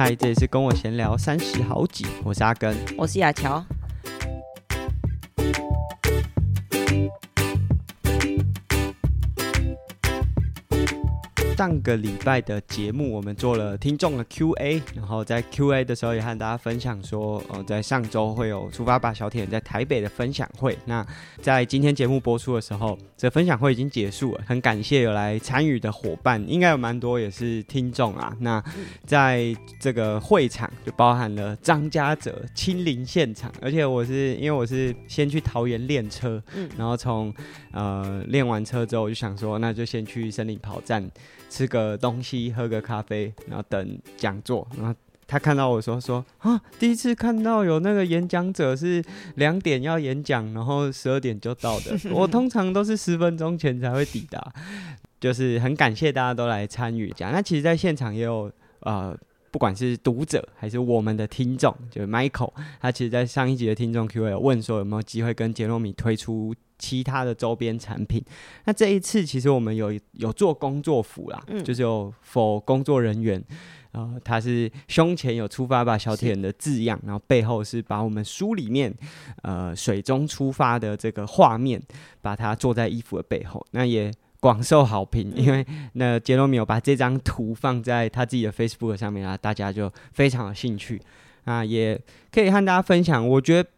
嗨，这里是跟我闲聊三十好几，我是阿根，我是雅乔。上个礼拜的节目，我们做了听众的 Q&A，然后在 Q&A 的时候也和大家分享说，呃，在上周会有出发吧小铁人在台北的分享会。那在今天节目播出的时候，这分享会已经结束了。很感谢有来参与的伙伴，应该有蛮多也是听众啊。那在这个会场就包含了张家泽亲临现场，而且我是因为我是先去桃园练车，然后从呃练完车之后，我就想说，那就先去森林跑站。吃个东西，喝个咖啡，然后等讲座。然后他看到我说说啊，第一次看到有那个演讲者是两点要演讲，然后十二点就到的。我通常都是十分钟前才会抵达，就是很感谢大家都来参与讲。那其实，在现场也有呃，不管是读者还是我们的听众，就是 Michael，他其实，在上一集的听众 Q&A 有问说有没有机会跟杰诺米推出。其他的周边产品，那这一次其实我们有有做工作服啦，嗯、就是有 for 工作人员，呃，他是胸前有出发吧小铁人的字样，然后背后是把我们书里面呃水中出发的这个画面，把它做在衣服的背后，那也广受好评，嗯、因为那杰罗米有把这张图放在他自己的 Facebook 上面啊，大家就非常有兴趣啊，也可以和大家分享，我觉得。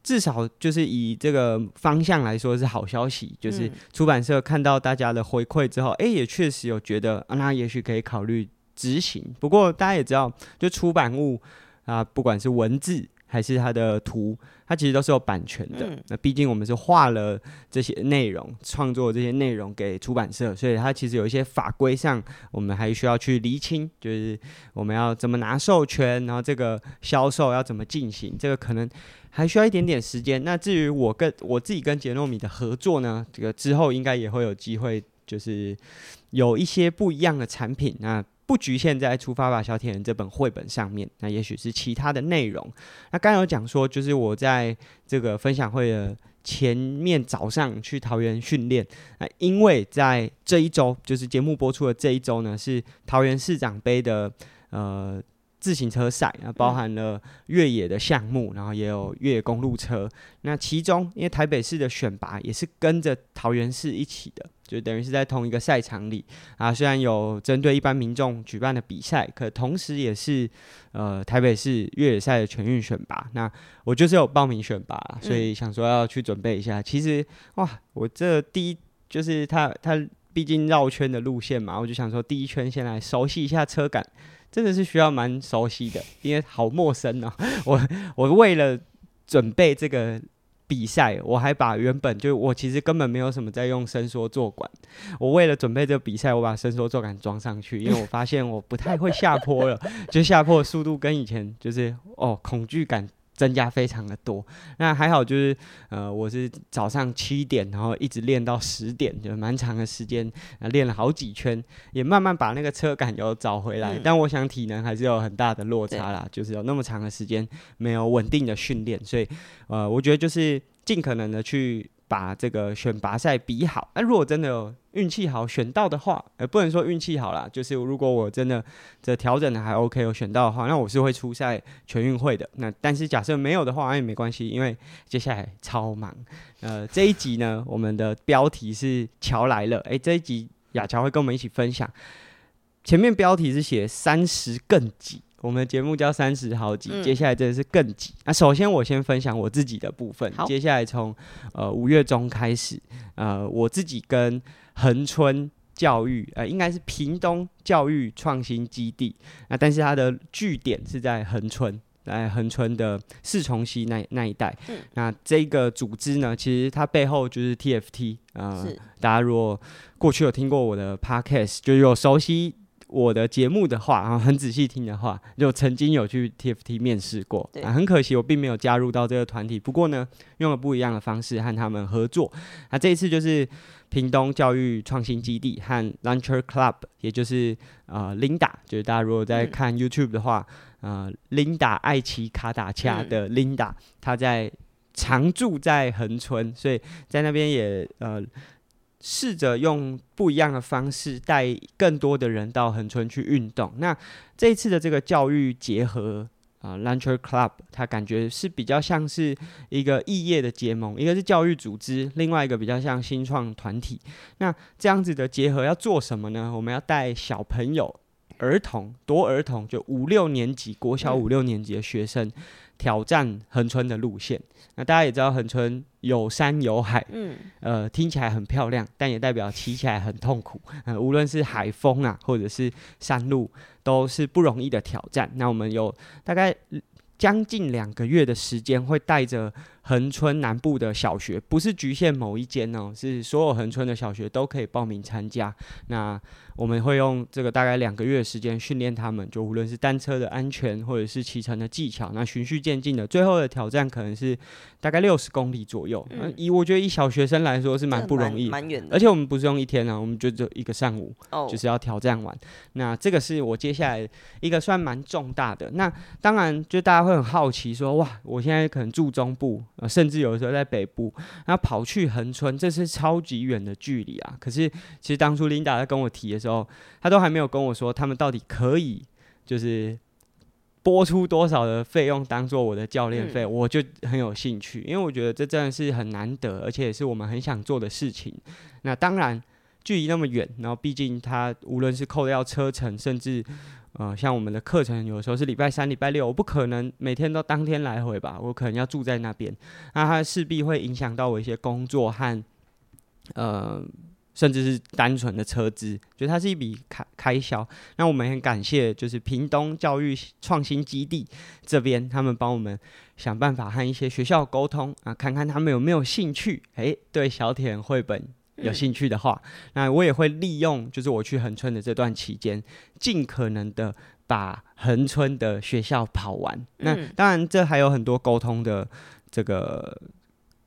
至少就是以这个方向来说是好消息，就是出版社看到大家的回馈之后，哎、欸，也确实有觉得，啊、那也许可以考虑执行。不过大家也知道，就出版物啊，不管是文字还是它的图，它其实都是有版权的。那毕竟我们是画了这些内容，创作这些内容给出版社，所以它其实有一些法规上，我们还需要去厘清，就是我们要怎么拿授权，然后这个销售要怎么进行，这个可能。还需要一点点时间。那至于我跟我自己跟杰诺米的合作呢，这个之后应该也会有机会，就是有一些不一样的产品。那不局限在《出发吧小铁人》这本绘本上面，那也许是其他的内容。那刚有讲说，就是我在这个分享会的前面早上去桃园训练。那因为在这一周，就是节目播出的这一周呢，是桃园市长杯的呃。自行车赛啊，包含了越野的项目，然后也有越野公路车。那其中，因为台北市的选拔也是跟着桃园市一起的，就等于是在同一个赛场里啊。虽然有针对一般民众举办的比赛，可同时也是呃台北市越野赛的全运选拔。那我就是有报名选拔，所以想说要去准备一下。其实哇，我这第一就是他他毕竟绕圈的路线嘛，我就想说第一圈先来熟悉一下车感。真的是需要蛮熟悉的，因为好陌生哦。我我为了准备这个比赛，我还把原本就我其实根本没有什么在用伸缩坐管。我为了准备这个比赛，我把伸缩坐杆装上去，因为我发现我不太会下坡了，就下坡的速度跟以前就是哦恐惧感。增加非常的多，那还好就是，呃，我是早上七点，然后一直练到十点，就蛮长的时间，呃，练了好几圈，也慢慢把那个车感有找回来。嗯、但我想体能还是有很大的落差啦，就是有那么长的时间没有稳定的训练，所以，呃，我觉得就是尽可能的去。把这个选拔赛比好，那如果真的运气好选到的话，呃，不能说运气好啦，就是如果我真的这调整的还 OK，有选到的话，那我是会出赛全运会的。那但是假设没有的话，那也没关系，因为接下来超忙。呃，这一集呢，我们的标题是乔来了，诶，这一集雅乔会跟我们一起分享。前面标题是写三十更挤。我们的节目叫三十好几，嗯、接下来真的是更急。那、啊、首先我先分享我自己的部分。接下来从呃五月中开始，呃我自己跟恒春教育，呃应该是屏东教育创新基地，那、呃、但是它的据点是在恒春，在恒春的四重溪那那一带。嗯、那这个组织呢，其实它背后就是 TFT，呃，大家如果过去有听过我的 Podcast，就有熟悉。我的节目的话，然 后很仔细听的话，就曾经有去 TFT 面试过，啊，很可惜我并没有加入到这个团体。不过呢，用了不一样的方式和他们合作。那这一次就是屏东教育创新基地和 Launcher Club，也就是呃 Linda，就是大家如果在看 YouTube 的话，嗯、呃 Linda 爱奇卡达恰的 Linda，她在常住在恒春，所以在那边也呃。试着用不一样的方式带更多的人到恒春去运动。那这一次的这个教育结合啊，Luncher Club，它感觉是比较像是一个异业的结盟，一个是教育组织，另外一个比较像新创团体。那这样子的结合要做什么呢？我们要带小朋友、儿童，多儿童，就五六年级，国小五六年级的学生。嗯挑战恒春的路线，那大家也知道恒春有山有海，嗯，呃，听起来很漂亮，但也代表骑起来很痛苦。呃，无论是海风啊，或者是山路，都是不容易的挑战。那我们有大概将近两个月的时间，会带着恒春南部的小学，不是局限某一间哦，是所有恒春的小学都可以报名参加。那我们会用这个大概两个月的时间训练他们，就无论是单车的安全，或者是骑乘的技巧，那循序渐进的，最后的挑战可能是大概六十公里左右。嗯，以我觉得以小学生来说是蛮不容易，蛮远的。而且我们不是用一天啊，我们就只有一个上午，哦，就是要挑战完。那这个是我接下来一个算蛮重大的。那当然，就大家会很好奇说，哇，我现在可能住中部，甚至有的时候在北部，那跑去横村，这是超级远的距离啊。可是其实当初琳达在跟我提的时候，哦，他都还没有跟我说，他们到底可以就是拨出多少的费用当做我的教练费，我就很有兴趣，因为我觉得这真的是很难得，而且也是我们很想做的事情。那当然距离那么远，然后毕竟他无论是扣掉车程，甚至呃像我们的课程，有的时候是礼拜三、礼拜六，我不可能每天都当天来回吧，我可能要住在那边，那他势必会影响到我一些工作和呃。甚至是单纯的车资，觉得它是一笔开开销。那我们很感谢，就是屏东教育创新基地这边，他们帮我们想办法和一些学校沟通啊，看看他们有没有兴趣。诶、对小铁绘本有兴趣的话，嗯、那我也会利用，就是我去横村的这段期间，尽可能的把横村的学校跑完。嗯、那当然，这还有很多沟通的这个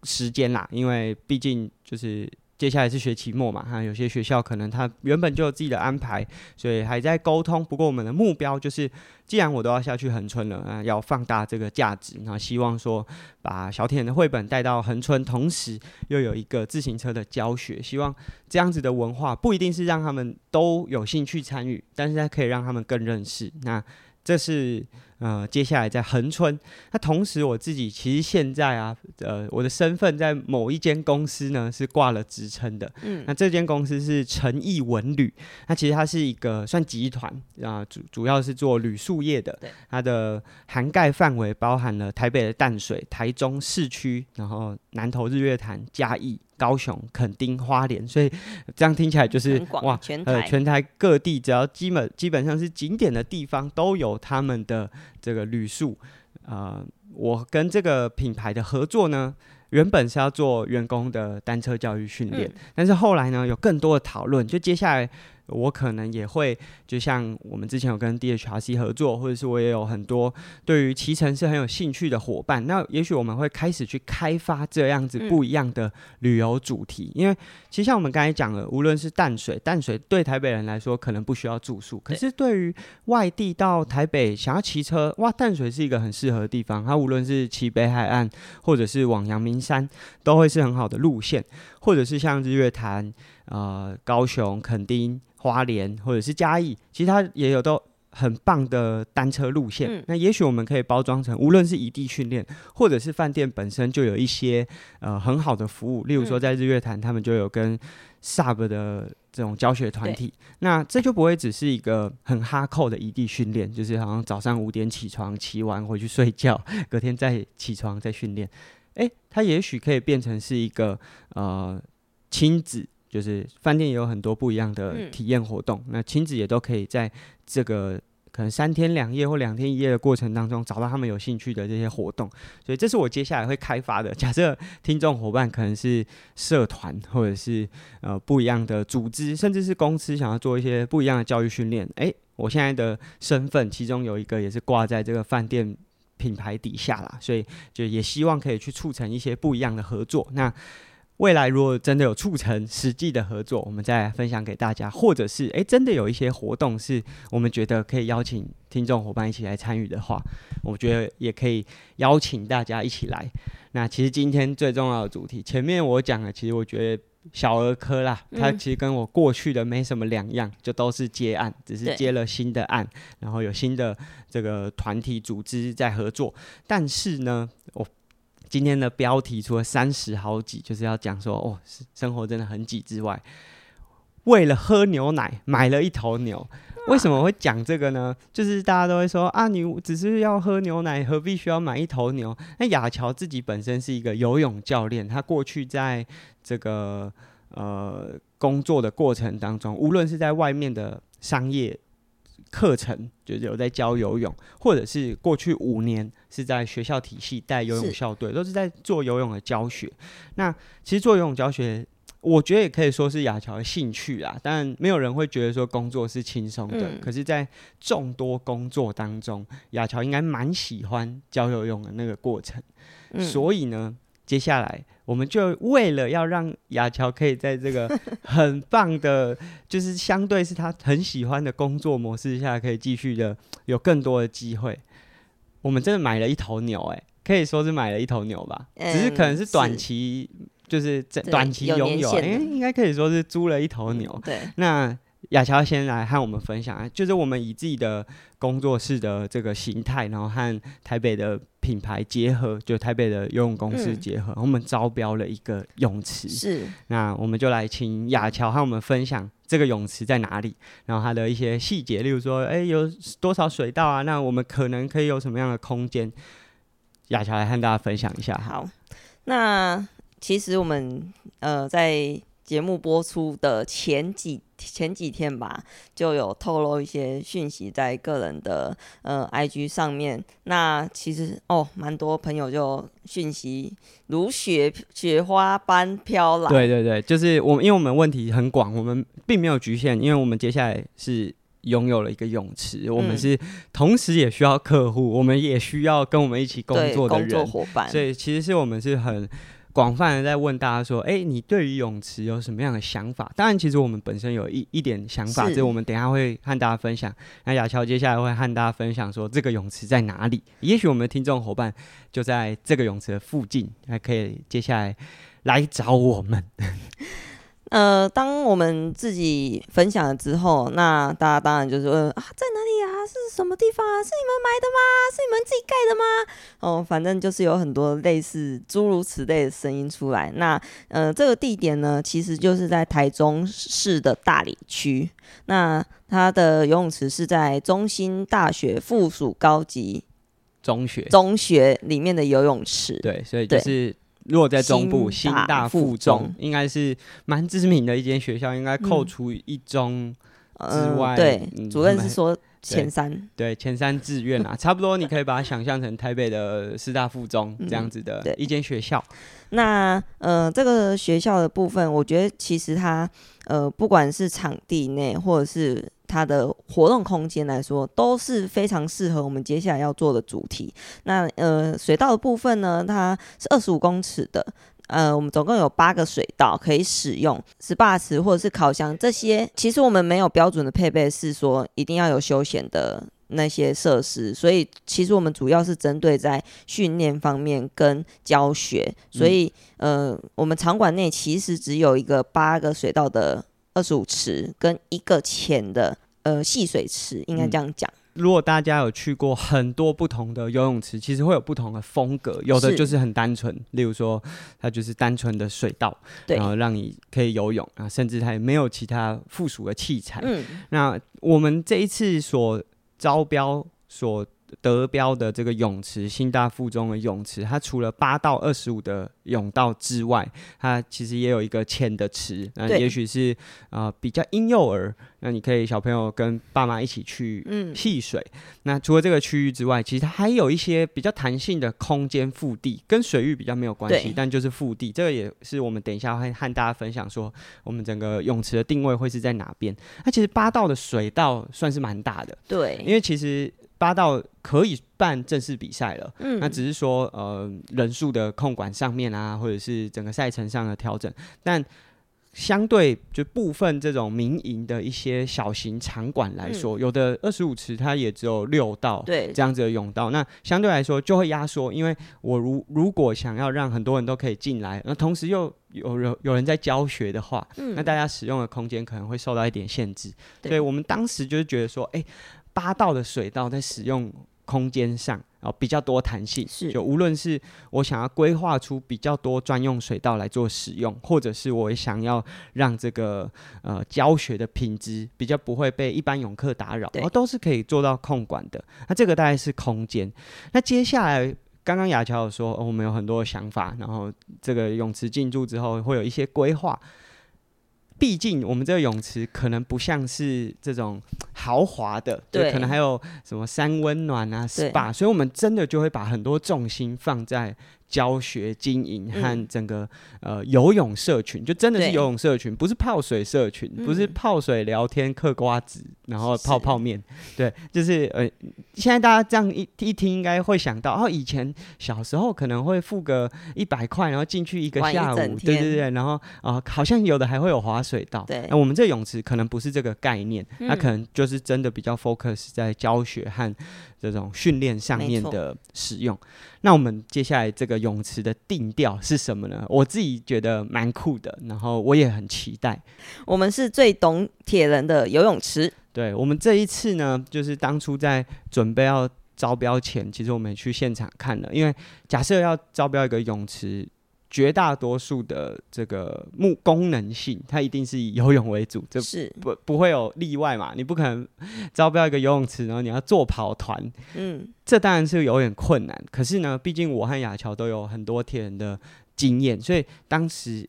时间啦，因为毕竟就是。接下来是学期末嘛，哈，有些学校可能他原本就有自己的安排，所以还在沟通。不过我们的目标就是，既然我都要下去恒春了，啊，要放大这个价值，然后希望说把小铁的绘本带到恒春，同时又有一个自行车的教学，希望这样子的文化不一定是让他们都有兴趣参与，但是它可以让他们更认识。那这是。呃，接下来在恒春，那同时我自己其实现在啊，呃，我的身份在某一间公司呢是挂了职称的。嗯，那这间公司是诚毅文旅，那其实它是一个算集团啊，主主要是做旅宿业的。对，它的涵盖范围包含了台北的淡水、台中市区，然后南投日月潭、嘉义。高雄、垦丁、花莲，所以这样听起来就是哇，全台呃，全台各地只要基本基本上是景点的地方，都有他们的这个旅宿。呃，我跟这个品牌的合作呢，原本是要做员工的单车教育训练，嗯、但是后来呢，有更多的讨论，就接下来。我可能也会，就像我们之前有跟 DHRC 合作，或者是我也有很多对于骑乘是很有兴趣的伙伴。那也许我们会开始去开发这样子不一样的旅游主题，嗯、因为其实像我们刚才讲的，无论是淡水，淡水对台北人来说可能不需要住宿，可是对于外地到台北想要骑车，哇，淡水是一个很适合的地方。它无论是骑北海岸，或者是往阳明山，都会是很好的路线，或者是像日月潭。呃，高雄、垦丁、花莲或者是嘉义，其实它也有都很棒的单车路线。嗯、那也许我们可以包装成，无论是异地训练，或者是饭店本身就有一些呃很好的服务。例如说，在日月潭，他们就有跟 Sub 的这种教学团体。那这就不会只是一个很哈扣的异地训练，就是好像早上五点起床，骑完回去睡觉，隔天再起床再训练。诶，它也许可以变成是一个呃亲子。就是饭店也有很多不一样的体验活动，嗯、那亲子也都可以在这个可能三天两夜或两天一夜的过程当中找到他们有兴趣的这些活动，所以这是我接下来会开发的。假设听众伙伴可能是社团或者是呃不一样的组织，甚至是公司想要做一些不一样的教育训练，诶，我现在的身份其中有一个也是挂在这个饭店品牌底下啦，所以就也希望可以去促成一些不一样的合作。那未来如果真的有促成实际的合作，我们再分享给大家，或者是诶、欸，真的有一些活动是我们觉得可以邀请听众伙伴一起来参与的话，我觉得也可以邀请大家一起来。那其实今天最重要的主题，前面我讲的，其实我觉得小儿科啦，它其实跟我过去的没什么两样，就都是接案，只是接了新的案，然后有新的这个团体组织在合作。但是呢，我今天的标题除了三十好几，就是要讲说哦，生活真的很挤之外，为了喝牛奶买了一头牛。为什么会讲这个呢？就是大家都会说啊，你只是要喝牛奶，何必需要买一头牛？那雅乔自己本身是一个游泳教练，他过去在这个呃工作的过程当中，无论是在外面的商业课程，就是有在教游泳，或者是过去五年是在学校体系带游泳校队，都是在做游泳的教学。那其实做游泳教学。我觉得也可以说是雅乔的兴趣啊，但没有人会觉得说工作是轻松的。嗯、可是，在众多工作当中，雅乔应该蛮喜欢教游泳的那个过程。嗯、所以呢，接下来我们就为了要让亚乔可以在这个 很棒的，就是相对是他很喜欢的工作模式下，可以继续的有更多的机会，我们真的买了一头牛，哎，可以说是买了一头牛吧，嗯、只是可能是短期。就是在短期拥有，哎、欸，应该可以说是租了一头牛。嗯、对，那雅乔先来和我们分享，就是我们以自己的工作室的这个形态，然后和台北的品牌结合，就台北的游泳公司结合，嗯、我们招标了一个泳池。是，那我们就来请亚乔和我们分享这个泳池在哪里，然后它的一些细节，例如说，哎、欸，有多少水道啊？那我们可能可以有什么样的空间？亚乔来和大家分享一下。好，那。其实我们呃在节目播出的前几前几天吧，就有透露一些讯息在个人的呃 IG 上面。那其实哦，蛮多朋友就讯息如雪雪花般飘来。对对对，就是我们，因为我们问题很广，我们并没有局限，因为我们接下来是拥有了一个泳池，嗯、我们是同时也需要客户，我们也需要跟我们一起工作的人，工作伙伴。所以其实是我们是很。广泛的在问大家说：“哎、欸，你对于泳池有什么样的想法？”当然，其实我们本身有一一点想法，这是我们等一下会和大家分享。那雅乔接下来会和大家分享说这个泳池在哪里？也许我们的听众伙伴就在这个泳池的附近，还可以接下来来找我们。呃，当我们自己分享了之后，那大家当然就是问啊，在哪里啊？是什么地方啊？是你们买的吗？是你们自己盖的吗？哦，反正就是有很多类似诸如此类的声音出来。那呃，这个地点呢，其实就是在台中市的大理区。那它的游泳池是在中心大学附属高级中学中学里面的游泳池。对，所以就是。如果在中部，新大附中应该是蛮知名的一间学校，应该扣除一中之外，嗯、对，嗯、主任是说前三，对，对前三志愿啊，差不多，你可以把它想象成台北的师大附中这样子的一间学校。嗯、那呃，这个学校的部分，我觉得其实它呃，不管是场地内或者是。它的活动空间来说都是非常适合我们接下来要做的主题。那呃，水道的部分呢，它是二十五公尺的，呃，我们总共有八个水道可以使用，SPA 池或者是烤箱这些。其实我们没有标准的配备，是说一定要有休闲的那些设施。所以其实我们主要是针对在训练方面跟教学。所以呃，我们场馆内其实只有一个八个水道的。二十五池跟一个浅的呃戏水池，应该这样讲。如果大家有去过很多不同的游泳池，其实会有不同的风格，有的就是很单纯，例如说它就是单纯的水道，然后让你可以游泳啊，甚至它也没有其他附属的器材。嗯，那我们这一次所招标所。得标的这个泳池，新大附中的泳池，它除了八到二十五的泳道之外，它其实也有一个浅的池，那也许是啊、呃、比较婴幼儿，那你可以小朋友跟爸妈一起去戏水。嗯、那除了这个区域之外，其实它还有一些比较弹性的空间腹地，跟水域比较没有关系，但就是腹地，这个也是我们等一下会和大家分享说，我们整个泳池的定位会是在哪边。那其实八道的水道算是蛮大的，对，因为其实。八道可以办正式比赛了，嗯，那只是说呃人数的控管上面啊，或者是整个赛程上的调整，但相对就部分这种民营的一些小型场馆来说，嗯、有的二十五池它也只有六道对。这样子的泳道，那相对来说就会压缩。因为我如如果想要让很多人都可以进来，那同时又有人有人在教学的话，嗯、那大家使用的空间可能会受到一点限制。所以我们当时就是觉得说，哎、欸，八道的水道在使用空间上。然后，比较多弹性，是就无论是我想要规划出比较多专用水道来做使用，或者是我想要让这个呃教学的品质比较不会被一般泳客打扰，哦，都是可以做到控管的。那这个大概是空间。那接下来刚刚雅乔有说，哦，我们有很多想法，然后这个泳池进驻之后会有一些规划。毕竟我们这个泳池可能不像是这种豪华的，对，可能还有什么三温暖啊、SPA，所以我们真的就会把很多重心放在。教学经营和整个、嗯、呃游泳社群，就真的是游泳社群，不是泡水社群，嗯、不是泡水聊天嗑瓜子，然后泡泡面。对，就是呃，现在大家这样一一听，应该会想到，哦，以前小时候可能会付个一百块，然后进去一个下午，对对对，然后啊、呃，好像有的还会有滑水道。对，那我们这泳池可能不是这个概念，那、嗯、可能就是真的比较 focus 在教学和。这种训练上面的使用，那我们接下来这个泳池的定调是什么呢？我自己觉得蛮酷的，然后我也很期待。我们是最懂铁人的游泳池。对，我们这一次呢，就是当初在准备要招标前，其实我们也去现场看了，因为假设要招标一个泳池。绝大多数的这个目功能性，它一定是以游泳为主，这不不会有例外嘛？你不可能招标一个游泳池，然后你要做跑团，嗯，这当然是有点困难。可是呢，毕竟我和雅乔都有很多铁人的经验，所以当时。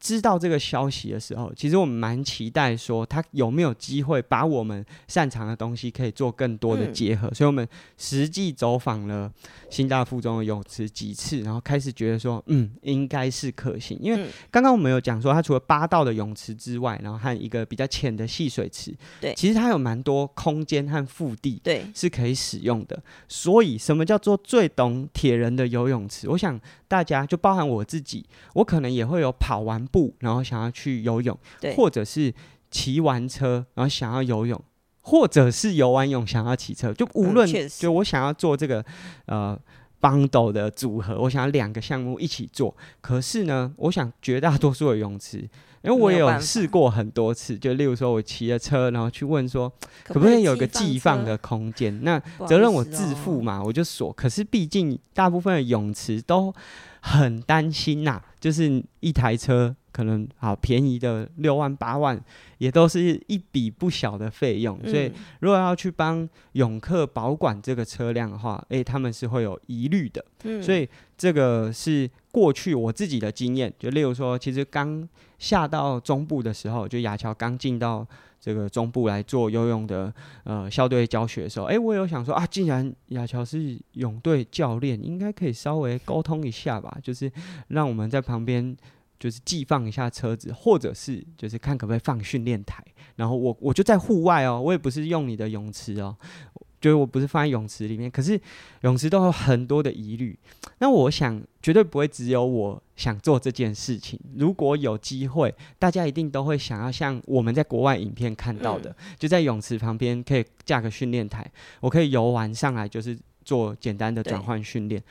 知道这个消息的时候，其实我们蛮期待说他有没有机会把我们擅长的东西可以做更多的结合，嗯、所以我们实际走访了新大附中的泳池几次，然后开始觉得说，嗯，应该是可行。因为刚刚我们有讲说，它除了八道的泳池之外，然后和一个比较浅的戏水池，对，其实它有蛮多空间和腹地，对，是可以使用的。所以，什么叫做最懂铁人的游泳池？我想大家就包含我自己，我可能也会有跑完步，然后想要去游泳，对，或者是骑完车，然后想要游泳，或者是游完泳想要骑车，就无论、嗯、就我想要做这个呃 bundle 的组合，我想要两个项目一起做。可是呢，我想绝大多数的泳池，因为我也有试过很多次，就例如说我骑了车，然后去问说可不可以有个寄放的空间，那责任我自负嘛，我就锁。可是毕竟大部分的泳池都很担心呐、啊，就是一台车。可能好便宜的六万八万，也都是一笔不小的费用。嗯、所以，如果要去帮泳客保管这个车辆的话，诶、欸，他们是会有疑虑的。嗯、所以，这个是过去我自己的经验。就例如说，其实刚下到中部的时候，就雅乔刚进到这个中部来做游泳的呃校队教学的时候，诶、欸，我有想说啊，既然雅乔是泳队教练，应该可以稍微沟通一下吧，就是让我们在旁边。就是寄放一下车子，或者是就是看可不可以放训练台，然后我我就在户外哦，我也不是用你的泳池哦，就是我不是放在泳池里面，可是泳池都有很多的疑虑。那我想绝对不会只有我想做这件事情，如果有机会，大家一定都会想要像我们在国外影片看到的，嗯、就在泳池旁边可以架个训练台，我可以游玩上来就是做简单的转换训练。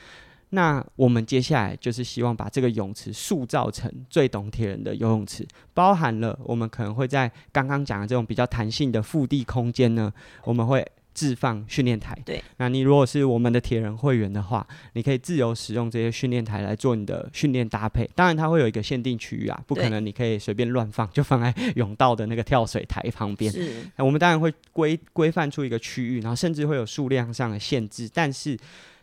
那我们接下来就是希望把这个泳池塑造成最懂铁人的游泳池，包含了我们可能会在刚刚讲的这种比较弹性的腹地空间呢，我们会置放训练台。对，那你如果是我们的铁人会员的话，你可以自由使用这些训练台来做你的训练搭配。当然，它会有一个限定区域啊，不可能你可以随便乱放，就放在泳道的那个跳水台旁边。是，那我们当然会规规范出一个区域，然后甚至会有数量上的限制，但是。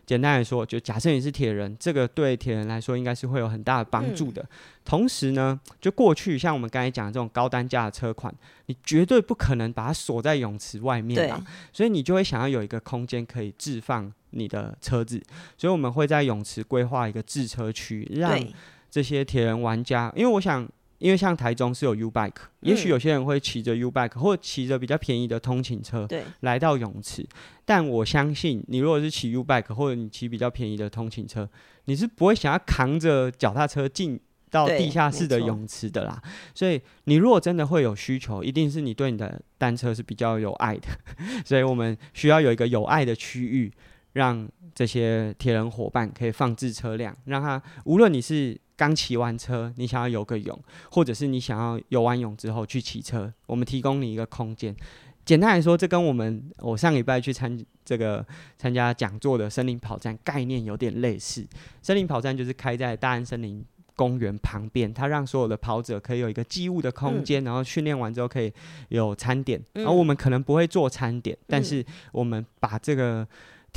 简单来说，就假设你是铁人，这个对铁人来说应该是会有很大的帮助的。嗯、同时呢，就过去像我们刚才讲的这种高单价的车款，你绝对不可能把它锁在泳池外面啊，所以你就会想要有一个空间可以置放你的车子。所以我们会在泳池规划一个置车区，让这些铁人玩家，因为我想。因为像台中是有 U bike，也许有些人会骑着 U bike 或骑着比较便宜的通勤车，对，来到泳池。但我相信，你如果是骑 U bike 或者你骑比较便宜的通勤车，你是不会想要扛着脚踏车进到地下室的泳池的啦。所以你如果真的会有需求，一定是你对你的单车是比较有爱的。所以我们需要有一个有爱的区域，让这些铁人伙伴可以放置车辆，让他无论你是刚骑完车，你想要游个泳，或者是你想要游完泳之后去骑车，我们提供你一个空间。简单来说，这跟我们我上礼拜去参这个参加讲座的森林跑站概念有点类似。森林跑站就是开在大安森林公园旁边，它让所有的跑者可以有一个寄物的空间，嗯、然后训练完之后可以有餐点。嗯、然后我们可能不会做餐点，嗯、但是我们把这个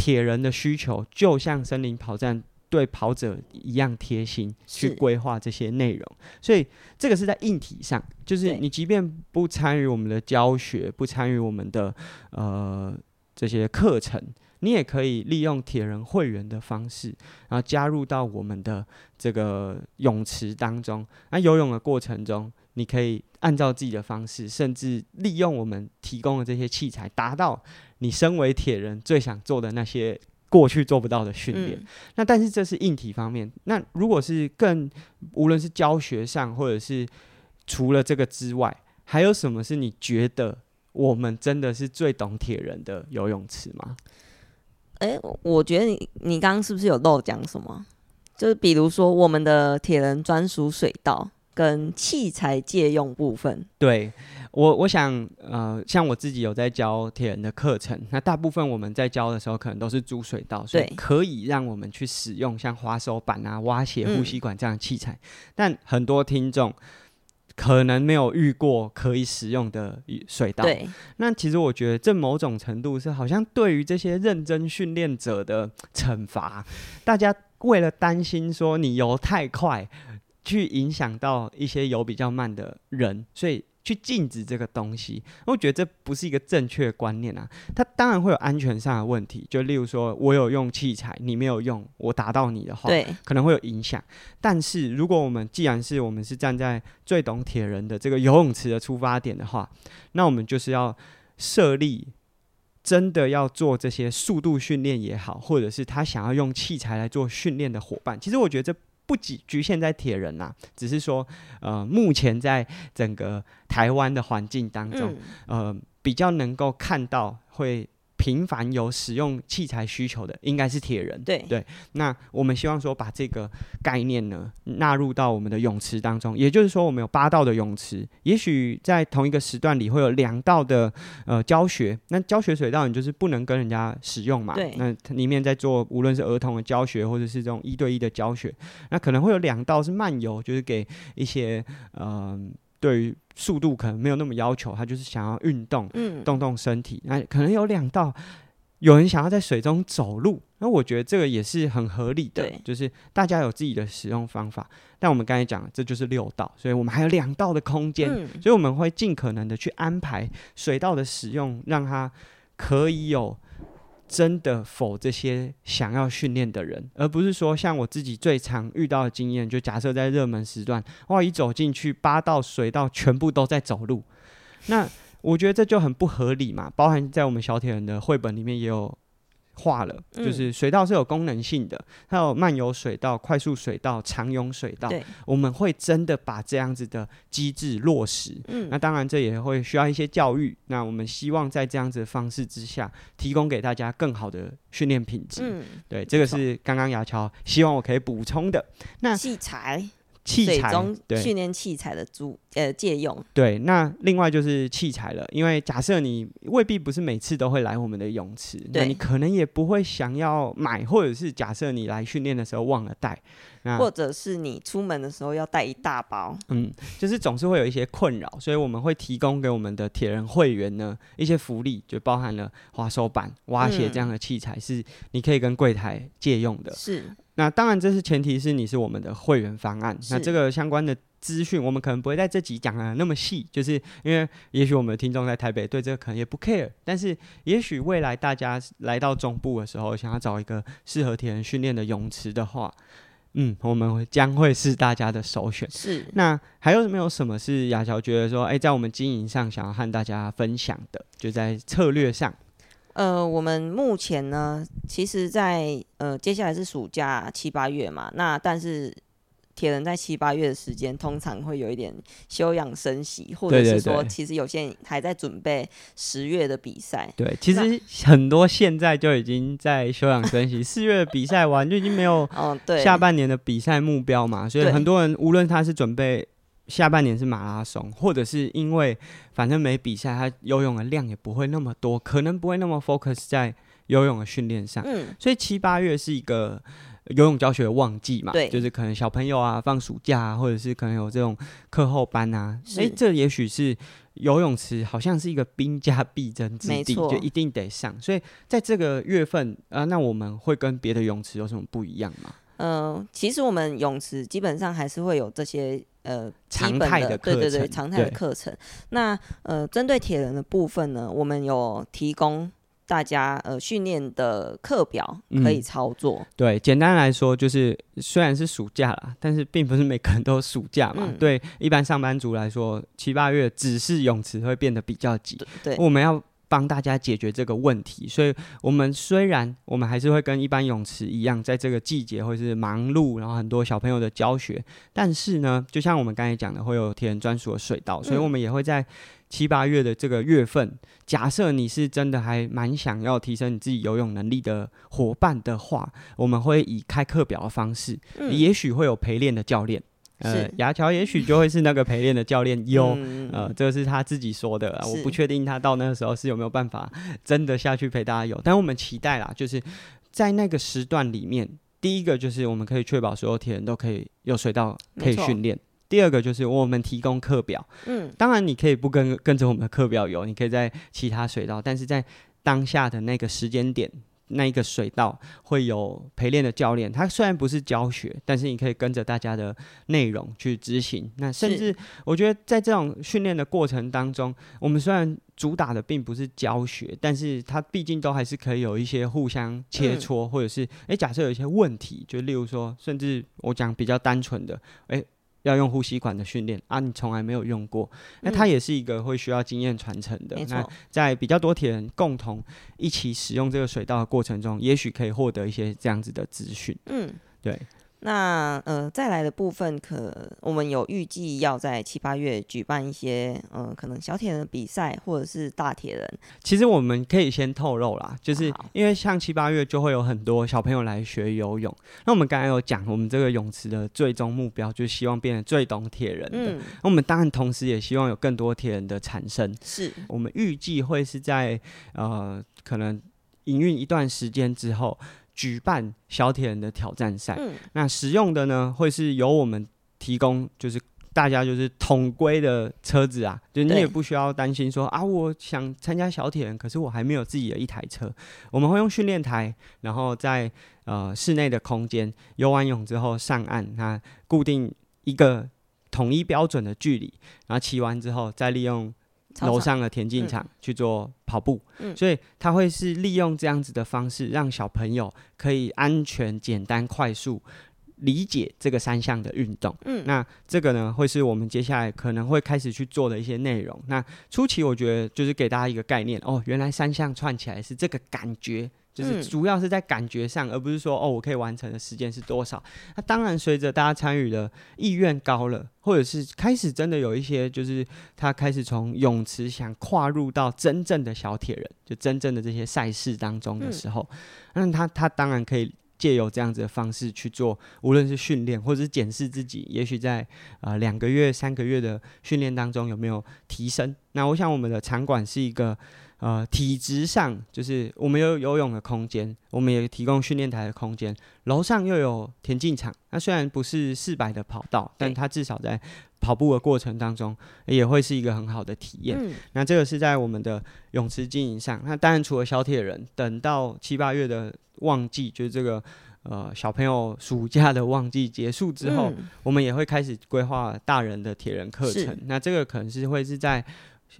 铁人的需求，就像森林跑站。对跑者一样贴心去规划这些内容，所以这个是在硬体上，就是你即便不参与我们的教学，不参与我们的呃这些课程，你也可以利用铁人会员的方式，然后加入到我们的这个泳池当中。那游泳的过程中，你可以按照自己的方式，甚至利用我们提供的这些器材，达到你身为铁人最想做的那些。过去做不到的训练，嗯、那但是这是硬体方面。那如果是更无论是教学上，或者是除了这个之外，还有什么是你觉得我们真的是最懂铁人的游泳池吗？诶、欸，我觉得你你刚刚是不是有漏讲什么？就是比如说我们的铁人专属水道。跟器材借用部分，对我，我想，呃，像我自己有在教铁人的课程，那大部分我们在教的时候，可能都是租水道，所以可以让我们去使用像滑手板啊、挖鞋、呼吸管这样的器材。嗯、但很多听众可能没有遇过可以使用的水道，对。那其实我觉得，这某种程度是好像对于这些认真训练者的惩罚。大家为了担心说你游太快。去影响到一些游比较慢的人，所以去禁止这个东西，我觉得这不是一个正确的观念啊。它当然会有安全上的问题，就例如说我有用器材，你没有用，我打到你的话，对，可能会有影响。但是如果我们既然是我们是站在最懂铁人的这个游泳池的出发点的话，那我们就是要设立真的要做这些速度训练也好，或者是他想要用器材来做训练的伙伴，其实我觉得这。不仅局限在铁人呐、啊，只是说，呃，目前在整个台湾的环境当中，嗯、呃，比较能够看到会。频繁有使用器材需求的，应该是铁人。对对，那我们希望说把这个概念呢纳入到我们的泳池当中，也就是说，我们有八道的泳池，也许在同一个时段里会有两道的呃教学。那教学水道你就是不能跟人家使用嘛？对。那里面在做无论是儿童的教学，或者是这种一对一的教学，那可能会有两道是漫游，就是给一些嗯。呃对于速度可能没有那么要求，他就是想要运动，嗯，动动身体。那可能有两道，有人想要在水中走路，那我觉得这个也是很合理的，就是大家有自己的使用方法。但我们刚才讲，这就是六道，所以我们还有两道的空间，嗯、所以我们会尽可能的去安排水道的使用，让它可以有。真的否这些想要训练的人，而不是说像我自己最常遇到的经验，就假设在热门时段，哇，一走进去八道水道全部都在走路，那我觉得这就很不合理嘛。包含在我们小铁人的绘本里面也有。化了，就是水稻是有功能性的，它有漫游水道、快速水道、长泳水道。对，我们会真的把这样子的机制落实。嗯，那当然这也会需要一些教育。那我们希望在这样子的方式之下，提供给大家更好的训练品质。嗯，对，这个是刚刚雅乔希望我可以补充的。那器材。器材对。训练器材的租呃借用。对，那另外就是器材了，因为假设你未必不是每次都会来我们的泳池，对，那你可能也不会想要买，或者是假设你来训练的时候忘了带，那或者是你出门的时候要带一大包，嗯，就是总是会有一些困扰，所以我们会提供给我们的铁人会员呢一些福利，就包含了滑手板、蛙鞋这样的器材是你可以跟柜台借用的，是。那当然，这是前提是你是我们的会员方案。那这个相关的资讯，我们可能不会在这集讲的那么细，就是因为也许我们的听众在台北对这个可能也不 care，但是也许未来大家来到中部的时候，想要找一个适合铁人训练的泳池的话，嗯，我们将会是大家的首选。是。那还有没有什么是雅乔觉得说，哎，在我们经营上想要和大家分享的，就在策略上？呃，我们目前呢，其实在，在呃接下来是暑假七八月嘛，那但是铁铁人在七八月的时间，通常会有一点休养生息，或者是说，其实有些人还在准备十月的比赛。对，其实很多现在就已经在休养生息，四月的比赛完就已经没有下半年的比赛目标嘛，所以很多人无论他是准备下半年是马拉松，或者是因为反正没比赛，他游泳的量也不会那么多，可能不会那么 focus 在游泳的训练上。嗯，所以七八月是一个。游泳教学的旺季嘛，对，就是可能小朋友啊放暑假啊，或者是可能有这种课后班啊，所以这也许是游泳池好像是一个兵家必争之地，就一定得上。所以在这个月份啊，那我们会跟别的泳池有什么不一样吗？嗯、呃，其实我们泳池基本上还是会有这些呃常态的课程，对对对，常态的课程。那呃，针对铁人的部分呢，我们有提供。大家呃训练的课表可以操作。嗯，对，简单来说就是虽然是暑假啦，但是并不是每个人都暑假嘛。嗯、对，一般上班族来说，七八月只是泳池会变得比较挤。对，我们要帮大家解决这个问题，所以我们虽然我们还是会跟一般泳池一样，在这个季节会是忙碌，然后很多小朋友的教学，但是呢，就像我们刚才讲的，会有铁人专属的水道，所以我们也会在。七八月的这个月份，假设你是真的还蛮想要提升你自己游泳能力的伙伴的话，我们会以开课表的方式，嗯、也许会有陪练的教练，呃，牙桥也许就会是那个陪练的教练哟，呃，这个是他自己说的，我不确定他到那个时候是。有没有办法真的下去陪大家游，但我们期待啦，就是在那个时段里面，第一个就是我们可以确保所有铁人都可以有水道可以训练。第二个就是我们提供课表，嗯，当然你可以不跟跟着我们的课表游，你可以在其他水道，但是在当下的那个时间点，那一个水道会有陪练的教练，他虽然不是教学，但是你可以跟着大家的内容去执行。那甚至我觉得在这种训练的过程当中，我们虽然主打的并不是教学，但是它毕竟都还是可以有一些互相切磋，嗯、或者是诶，假设有一些问题，就例如说，甚至我讲比较单纯的，诶。要用呼吸管的训练啊，你从来没有用过，那它也是一个会需要经验传承的。嗯、那在比较多铁人共同一起使用这个水道的过程中，也许可以获得一些这样子的资讯。嗯，对。那呃，再来的部分可，我们有预计要在七八月举办一些呃，可能小铁人的比赛或者是大铁人。其实我们可以先透露啦，就是因为像七八月就会有很多小朋友来学游泳。那我们刚才有讲，我们这个泳池的最终目标就是希望变得最懂铁人的。嗯。那我们当然同时也希望有更多铁人的产生。是。我们预计会是在呃，可能营运一段时间之后。举办小铁人的挑战赛，嗯、那使用的呢，会是由我们提供，就是大家就是统规的车子啊，就你也不需要担心说啊，我想参加小铁人，可是我还没有自己的一台车，我们会用训练台，然后在呃室内的空间游完泳之后上岸，那固定一个统一标准的距离，然后骑完之后再利用。楼上的田径场去做跑步，嗯，所以他会是利用这样子的方式，让小朋友可以安全、简单、快速理解这个三项的运动。嗯，那这个呢，会是我们接下来可能会开始去做的一些内容。那初期我觉得就是给大家一个概念哦，原来三项串起来是这个感觉。就是主要是在感觉上，嗯、而不是说哦，我可以完成的时间是多少。那当然，随着大家参与的意愿高了，或者是开始真的有一些，就是他开始从泳池想跨入到真正的小铁人，就真正的这些赛事当中的时候，那、嗯、他他当然可以借由这样子的方式去做，无论是训练或者是检视自己，也许在呃两个月、三个月的训练当中有没有提升。那我想我们的场馆是一个。呃，体质上就是我们有游泳的空间，我们也提供训练台的空间，楼上又有田径场。那虽然不是四百的跑道，但它至少在跑步的过程当中也会是一个很好的体验。嗯、那这个是在我们的泳池经营上。那当然除了小铁人，等到七八月的旺季，就是这个呃小朋友暑假的旺季结束之后，嗯、我们也会开始规划大人的铁人课程。那这个可能是会是在。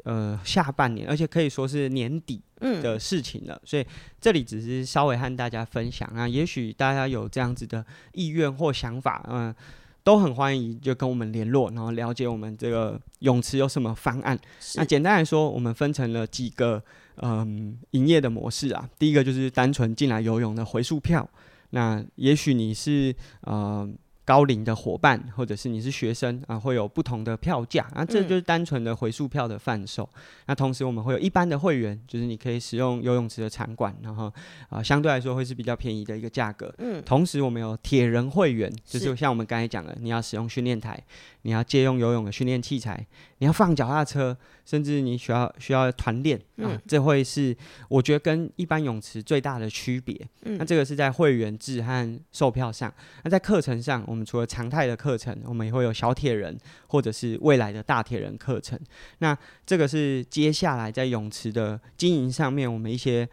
呃，下半年，而且可以说是年底的事情了，嗯、所以这里只是稍微和大家分享啊。也许大家有这样子的意愿或想法，嗯、呃，都很欢迎就跟我们联络，然后了解我们这个泳池有什么方案。那简单来说，我们分成了几个嗯营业的模式啊。第一个就是单纯进来游泳的回数票，那也许你是呃。高龄的伙伴，或者是你是学生啊，会有不同的票价啊，这就是单纯的回数票的贩售。嗯、那同时我们会有一般的会员，就是你可以使用游泳池的场馆，然后啊相对来说会是比较便宜的一个价格。嗯，同时我们有铁人会员，就是像我们刚才讲的，你要使用训练台，你要借用游泳的训练器材，你要放脚踏车，甚至你需要需要团练啊，嗯、这会是我觉得跟一般泳池最大的区别。嗯，那这个是在会员制和售票上，那在课程上我们。除了常态的课程，我们也会有小铁人或者是未来的大铁人课程。那这个是接下来在泳池的经营上面，我们一些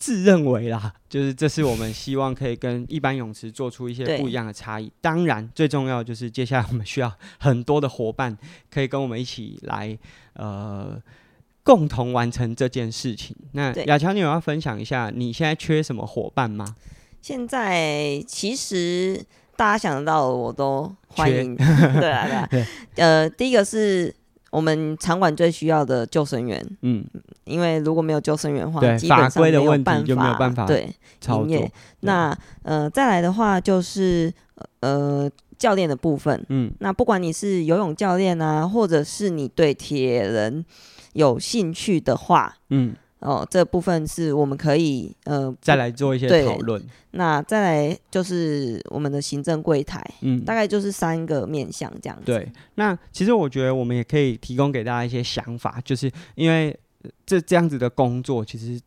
自认为啦，就是这是我们希望可以跟一般泳池做出一些不一样的差异。当然，最重要就是接下来我们需要很多的伙伴可以跟我们一起来，呃，共同完成这件事情。那雅乔，你有要分享一下你现在缺什么伙伴吗？现在其实。大家想得到的我都欢迎，对啊，对啊，对呃，第一个是我们场馆最需要的救生员，嗯，因为如果没有救生员的话，对基本上没有办法，就没有办法对营业。那呃，再来的话就是呃教练的部分，嗯，那不管你是游泳教练啊，或者是你对铁人有兴趣的话，嗯。哦，这部分是我们可以呃再来做一些讨论。那再来就是我们的行政柜台，嗯，大概就是三个面向这样子。对，那其实我觉得我们也可以提供给大家一些想法，就是因为。这这样子的工作，其实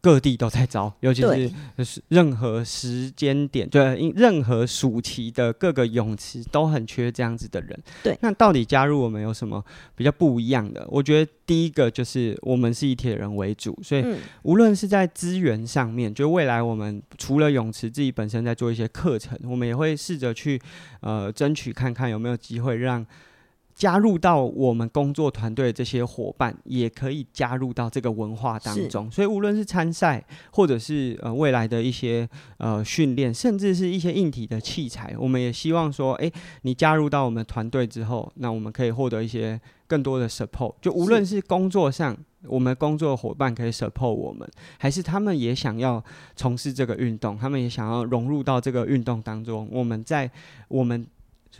各地都在招，尤其是任何时间点，对，任何暑期的各个泳池都很缺这样子的人。对，那到底加入我们有什么比较不一样的？我觉得第一个就是我们是以铁人为主，所以无论是在资源上面，就未来我们除了泳池自己本身在做一些课程，我们也会试着去呃争取看看有没有机会让。加入到我们工作团队的这些伙伴，也可以加入到这个文化当中。所以无论是参赛，或者是呃未来的一些呃训练，甚至是一些硬体的器材，我们也希望说，诶，你加入到我们团队之后，那我们可以获得一些更多的 support。就无论是工作上，我们工作的伙伴可以 support 我们，还是他们也想要从事这个运动，他们也想要融入到这个运动当中，我们在我们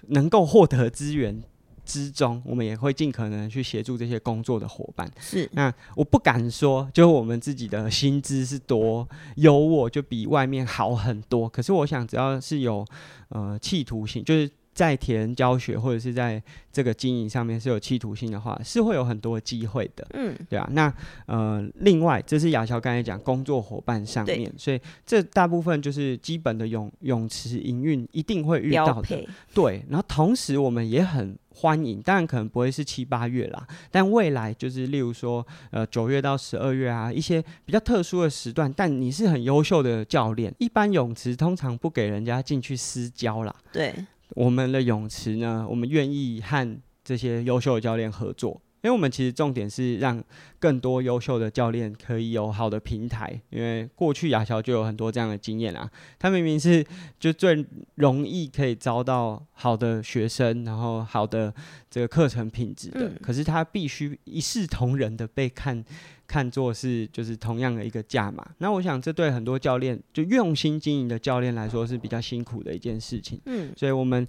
能够获得资源。之中，我们也会尽可能去协助这些工作的伙伴。是，那我不敢说，就我们自己的薪资是多优渥，就比外面好很多。可是我想，只要是有呃企图性，就是。在填教学或者是在这个经营上面是有企图性的话，是会有很多机会的。嗯，对啊。那呃，另外，这是亚乔刚才讲工作伙伴上面，所以这大部分就是基本的泳泳池营运一定会遇到的。对，然后同时我们也很欢迎，当然可能不会是七八月啦，但未来就是例如说呃九月到十二月啊，一些比较特殊的时段，但你是很优秀的教练，一般泳池通常不给人家进去私教啦。对。我们的泳池呢，我们愿意和这些优秀的教练合作，因为我们其实重点是让更多优秀的教练可以有好的平台。因为过去亚乔就有很多这样的经验啊，他明明是就最容易可以招到好的学生，然后好的这个课程品质的，嗯、可是他必须一视同仁的被看。看作是就是同样的一个价码，那我想这对很多教练就用心经营的教练来说是比较辛苦的一件事情。嗯，所以我们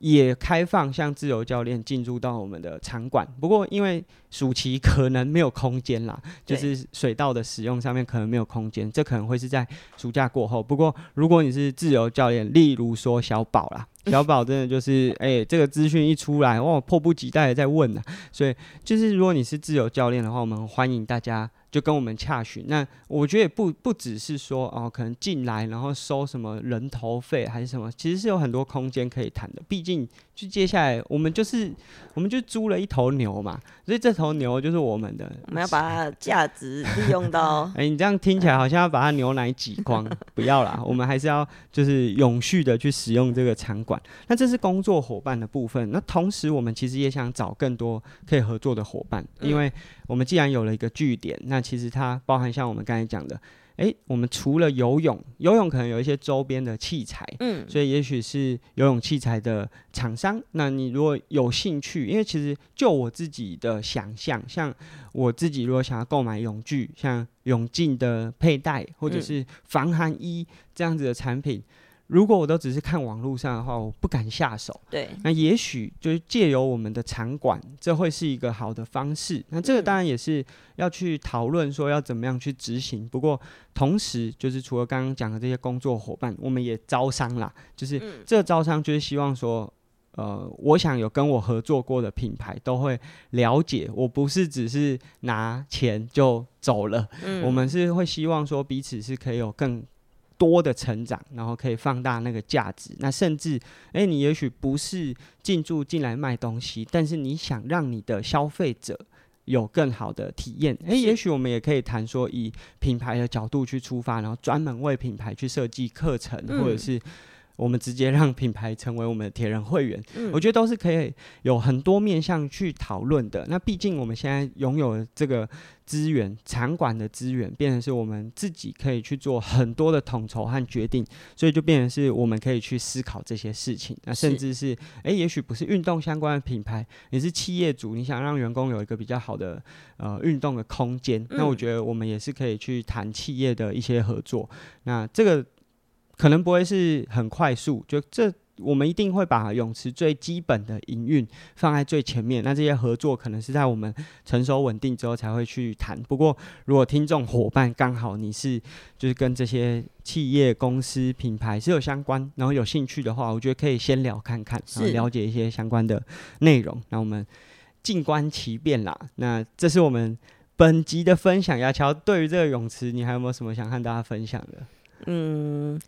也开放像自由教练进入到我们的场馆，不过因为暑期可能没有空间啦，就是水道的使用上面可能没有空间，这可能会是在暑假过后。不过如果你是自由教练，例如说小宝啦。小宝真的就是，哎、这个资讯一出来，哇，迫不及待的在问呢、所以，就是如果你是自由教练的话，我们欢迎大家就跟我们洽询。那我觉得也不不只是说哦，可能进来然后收什么人头费还是什么，其实是有很多空间可以谈的。毕竟，就接下来我们就是，我们就租了一头牛嘛，所以这头牛就是我们的。我们要把它的价值利用到。哎、欸，你这样听起来好像要把它牛奶挤光，不要啦，我们还是要就是永续的去使用这个场馆。那这是工作伙伴的部分。那同时，我们其实也想找更多可以合作的伙伴，因为我们既然有了一个据点，那其实它包含像我们刚才讲的，诶，我们除了游泳，游泳可能有一些周边的器材，嗯，所以也许是游泳器材的厂商。那你如果有兴趣，因为其实就我自己的想象，像我自己如果想要购买泳具，像泳镜的佩戴或者是防寒衣这样子的产品。如果我都只是看网络上的话，我不敢下手。对，那也许就是借由我们的场馆，这会是一个好的方式。那这个当然也是要去讨论说要怎么样去执行。不过同时，就是除了刚刚讲的这些工作伙伴，我们也招商啦。就是这个招商，就是希望说，呃，我想有跟我合作过的品牌都会了解，我不是只是拿钱就走了。嗯，我们是会希望说彼此是可以有更。多的成长，然后可以放大那个价值。那甚至，诶，你也许不是进驻进来卖东西，但是你想让你的消费者有更好的体验，诶，也许我们也可以谈说，以品牌的角度去出发，然后专门为品牌去设计课程，嗯、或者是。我们直接让品牌成为我们的铁人会员，嗯，我觉得都是可以有很多面向去讨论的。那毕竟我们现在拥有这个资源，场馆的资源，变成是我们自己可以去做很多的统筹和决定，所以就变成是我们可以去思考这些事情。那甚至是，诶，也许不是运动相关的品牌，也是企业主，你想让员工有一个比较好的呃运动的空间，那我觉得我们也是可以去谈企业的一些合作。那这个。可能不会是很快速，就这，我们一定会把泳池最基本的营运放在最前面。那这些合作可能是在我们成熟稳定之后才会去谈。不过，如果听众伙伴刚好你是就是跟这些企业公司品牌是有相关，然后有兴趣的话，我觉得可以先聊看看，然后了解一些相关的内容。那我们静观其变啦。那这是我们本集的分享。亚乔，对于这个泳池，你还有没有什么想和大家分享的？嗯。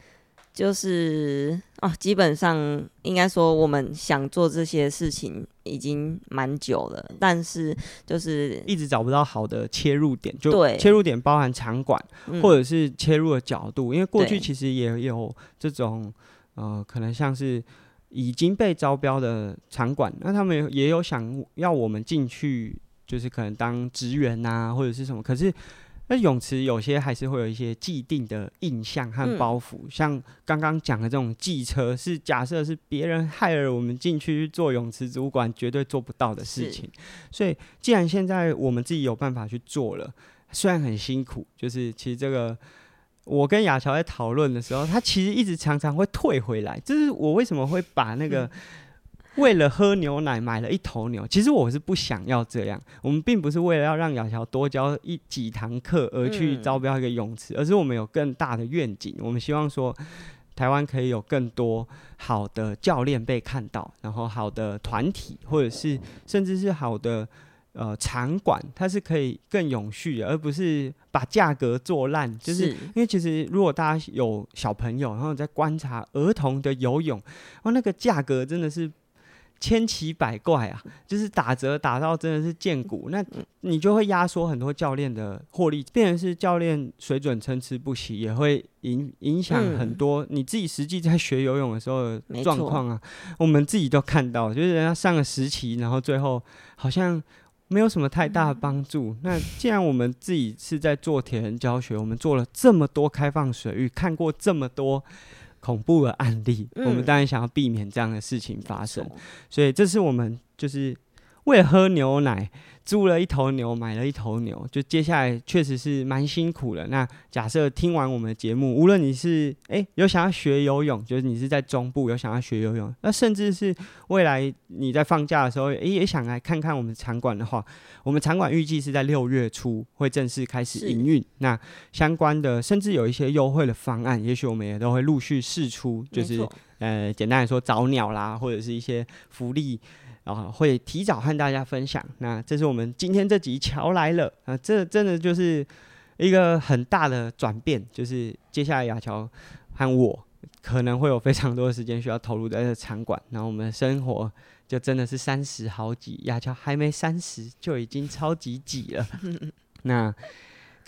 就是哦，基本上应该说，我们想做这些事情已经蛮久了，但是就是一直找不到好的切入点。就切入点包含场馆，或者是切入的角度。因为过去其实也有这种呃，可能像是已经被招标的场馆，那他们也有想要我们进去，就是可能当职员啊，或者是什么，可是。那泳池有些还是会有一些既定的印象和包袱，嗯、像刚刚讲的这种计车，是假设是别人害了我们进去做泳池主管，绝对做不到的事情。所以，既然现在我们自己有办法去做了，虽然很辛苦，就是其实这个我跟雅乔在讨论的时候，他其实一直常常会退回来，就是我为什么会把那个。嗯为了喝牛奶买了一头牛，其实我是不想要这样。我们并不是为了要让雅乔多教一几堂课而去招标一个泳池，嗯，而是我们有更大的愿景。我们希望说，台湾可以有更多好的教练被看到，然后好的团体，或者是甚至是好的呃场馆，它是可以更永续的，而不是把价格做烂。就是因为其实如果大家有小朋友，然后在观察儿童的游泳，哦，那个价格真的是。千奇百怪啊，就是打折打到真的是见骨，那你就会压缩很多教练的获利，变成是教练水准参差不齐，也会影影响很多你自己实际在学游泳的时候的状况啊。我们自己都看到，就是人家上了十期，然后最后好像没有什么太大的帮助。那既然我们自己是在做铁人教学，我们做了这么多开放水域，看过这么多。恐怖的案例，嗯，我们当然想要避免这样的事情发生，所以这是我们就是为了喝牛奶。租了一头牛，买了一头牛，就接下来确实是蛮辛苦的。那假设听完我们的节目，无论你是诶、有想要学游泳，就是你是在中部有想要学游泳，那甚至是未来你在放假的时候，诶、也想来看看我们场馆的话，我们场馆预计是在六月初会正式开始营运。那相关的甚至有一些优惠的方案，也许我们也都会陆续试出，就是呃简单来说找鸟啦，或者是一些福利。然后会提早和大家分享。那这是我们今天这集桥来了啊，这真的就是一个很大的转变，就是接下来亚乔和我可能会有非常多的时间需要投入在这场馆，然后我们的生活就真的是三十好几，亚乔还没三十就已经超级挤了。那。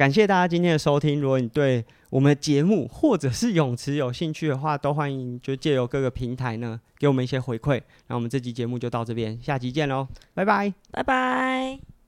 感谢大家今天的收听。如果你对我们的节目或者是泳池有兴趣的话，都欢迎就借由各个平台呢，给我们一些回馈。那我们这集节目就到这边，下集见喽，拜拜，拜拜。